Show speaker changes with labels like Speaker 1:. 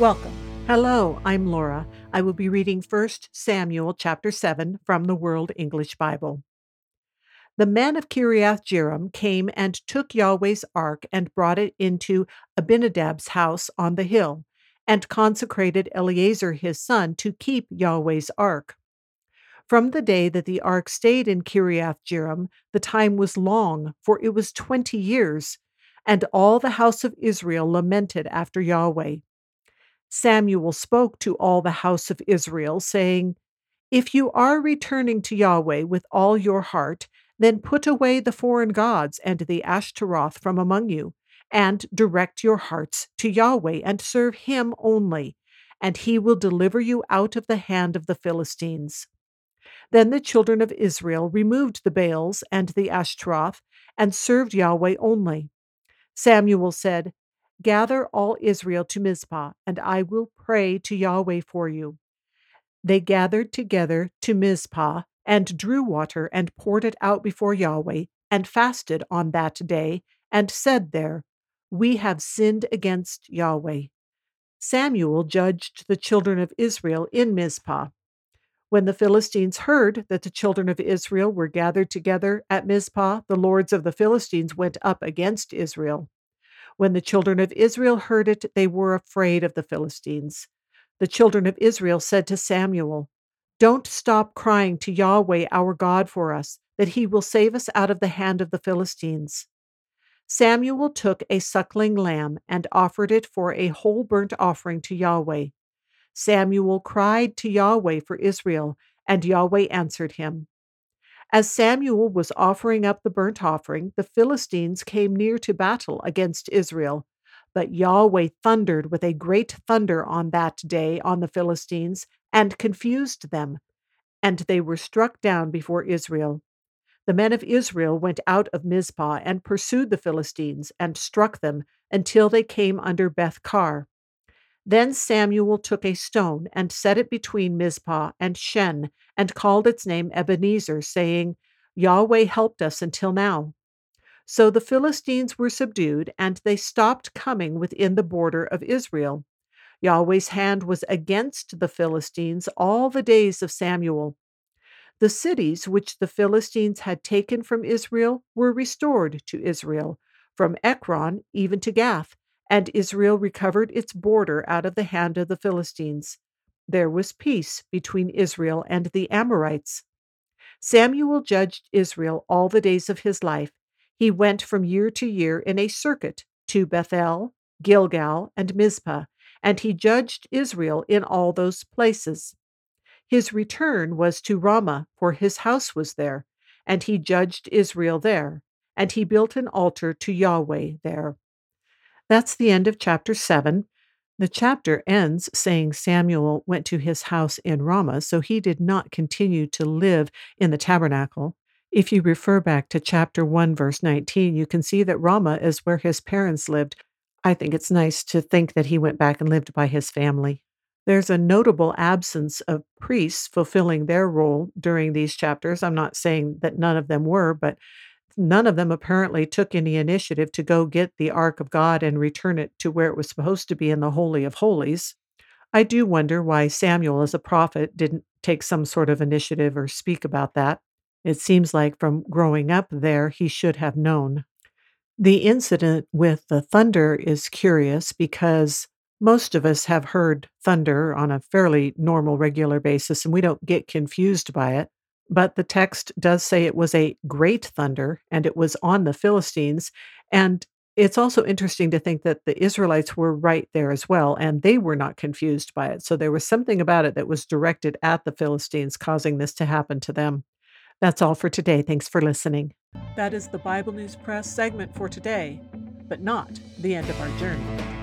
Speaker 1: Welcome. Hello, I'm Laura. I will be reading 1 Samuel chapter 7 from the World English Bible. The men of Kiriath Jearim came and took Yahweh's ark and brought it into Abinadab's house on the hill, and consecrated Eleazar his son to keep Yahweh's ark. From the day that the ark stayed in Kiriath Jearim, the time was long, for it was twenty years, and all the house of Israel lamented after Yahweh. Samuel spoke to all the house of Israel, saying, If you are returning to Yahweh with all your heart, then put away the foreign gods and the Ashtaroth from among you, and direct your hearts to Yahweh, and serve him only, and he will deliver you out of the hand of the Philistines. Then the children of Israel removed the Baals and the Ashtaroth, and served Yahweh only. Samuel said, Gather all Israel to Mizpah, and I will pray to Yahweh for you. They gathered together to Mizpah, and drew water, and poured it out before Yahweh, and fasted on that day, and said there, We have sinned against Yahweh. Samuel judged the children of Israel in Mizpah. When the Philistines heard that the children of Israel were gathered together at Mizpah, the lords of the Philistines went up against Israel. When the children of Israel heard it, they were afraid of the Philistines. The children of Israel said to Samuel, Don't stop crying to Yahweh our God for us, that he will save us out of the hand of the Philistines. Samuel took a suckling lamb and offered it for a whole burnt offering to Yahweh. Samuel cried to Yahweh for Israel, and Yahweh answered him. As Samuel was offering up the burnt offering, the Philistines came near to battle against Israel. But Yahweh thundered with a great thunder on that day on the Philistines and confused them, and they were struck down before Israel. The men of Israel went out of Mizpah and pursued the Philistines and struck them until they came under Beth Kar. Then Samuel took a stone and set it between Mizpah and Shen, and called its name Ebenezer, saying, Yahweh helped us until now. So the Philistines were subdued, and they stopped coming within the border of Israel. Yahweh's hand was against the Philistines all the days of Samuel. The cities which the Philistines had taken from Israel were restored to Israel, from Ekron even to Gath and Israel recovered its border out of the hand of the Philistines. There was peace between Israel and the Amorites. Samuel judged Israel all the days of his life. He went from year to year in a circuit to Bethel, Gilgal, and Mizpah, and he judged Israel in all those places. His return was to Ramah, for his house was there, and he judged Israel there, and he built an altar to Yahweh there. That's the end of chapter 7. The chapter ends saying Samuel went to his house in Ramah, so he did not continue to live in the tabernacle. If you refer back to chapter 1, verse 19, you can see that Ramah is where his parents lived. I think it's nice to think that he went back and lived by his family. There's a notable absence of priests fulfilling their role during these chapters. I'm not saying that none of them were, but none of them apparently took any initiative to go get the Ark of God and return it to where it was supposed to be in the Holy of Holies. I do wonder why Samuel, as a prophet, didn't take some sort of initiative or speak about that. It seems like from growing up there, he should have known. The incident with the thunder is curious because most of us have heard thunder on a fairly normal, regular basis, and we don't get confused by it. But the text does say it was a great thunder and it was on the Philistines. And it's also interesting to think that the Israelites were right there as well, and they were not confused by it. So there was something about it that was directed at the Philistines, causing this to happen to them. That's all for today. Thanks for listening. That is the Bible News Press segment for today, but not the end of our journey.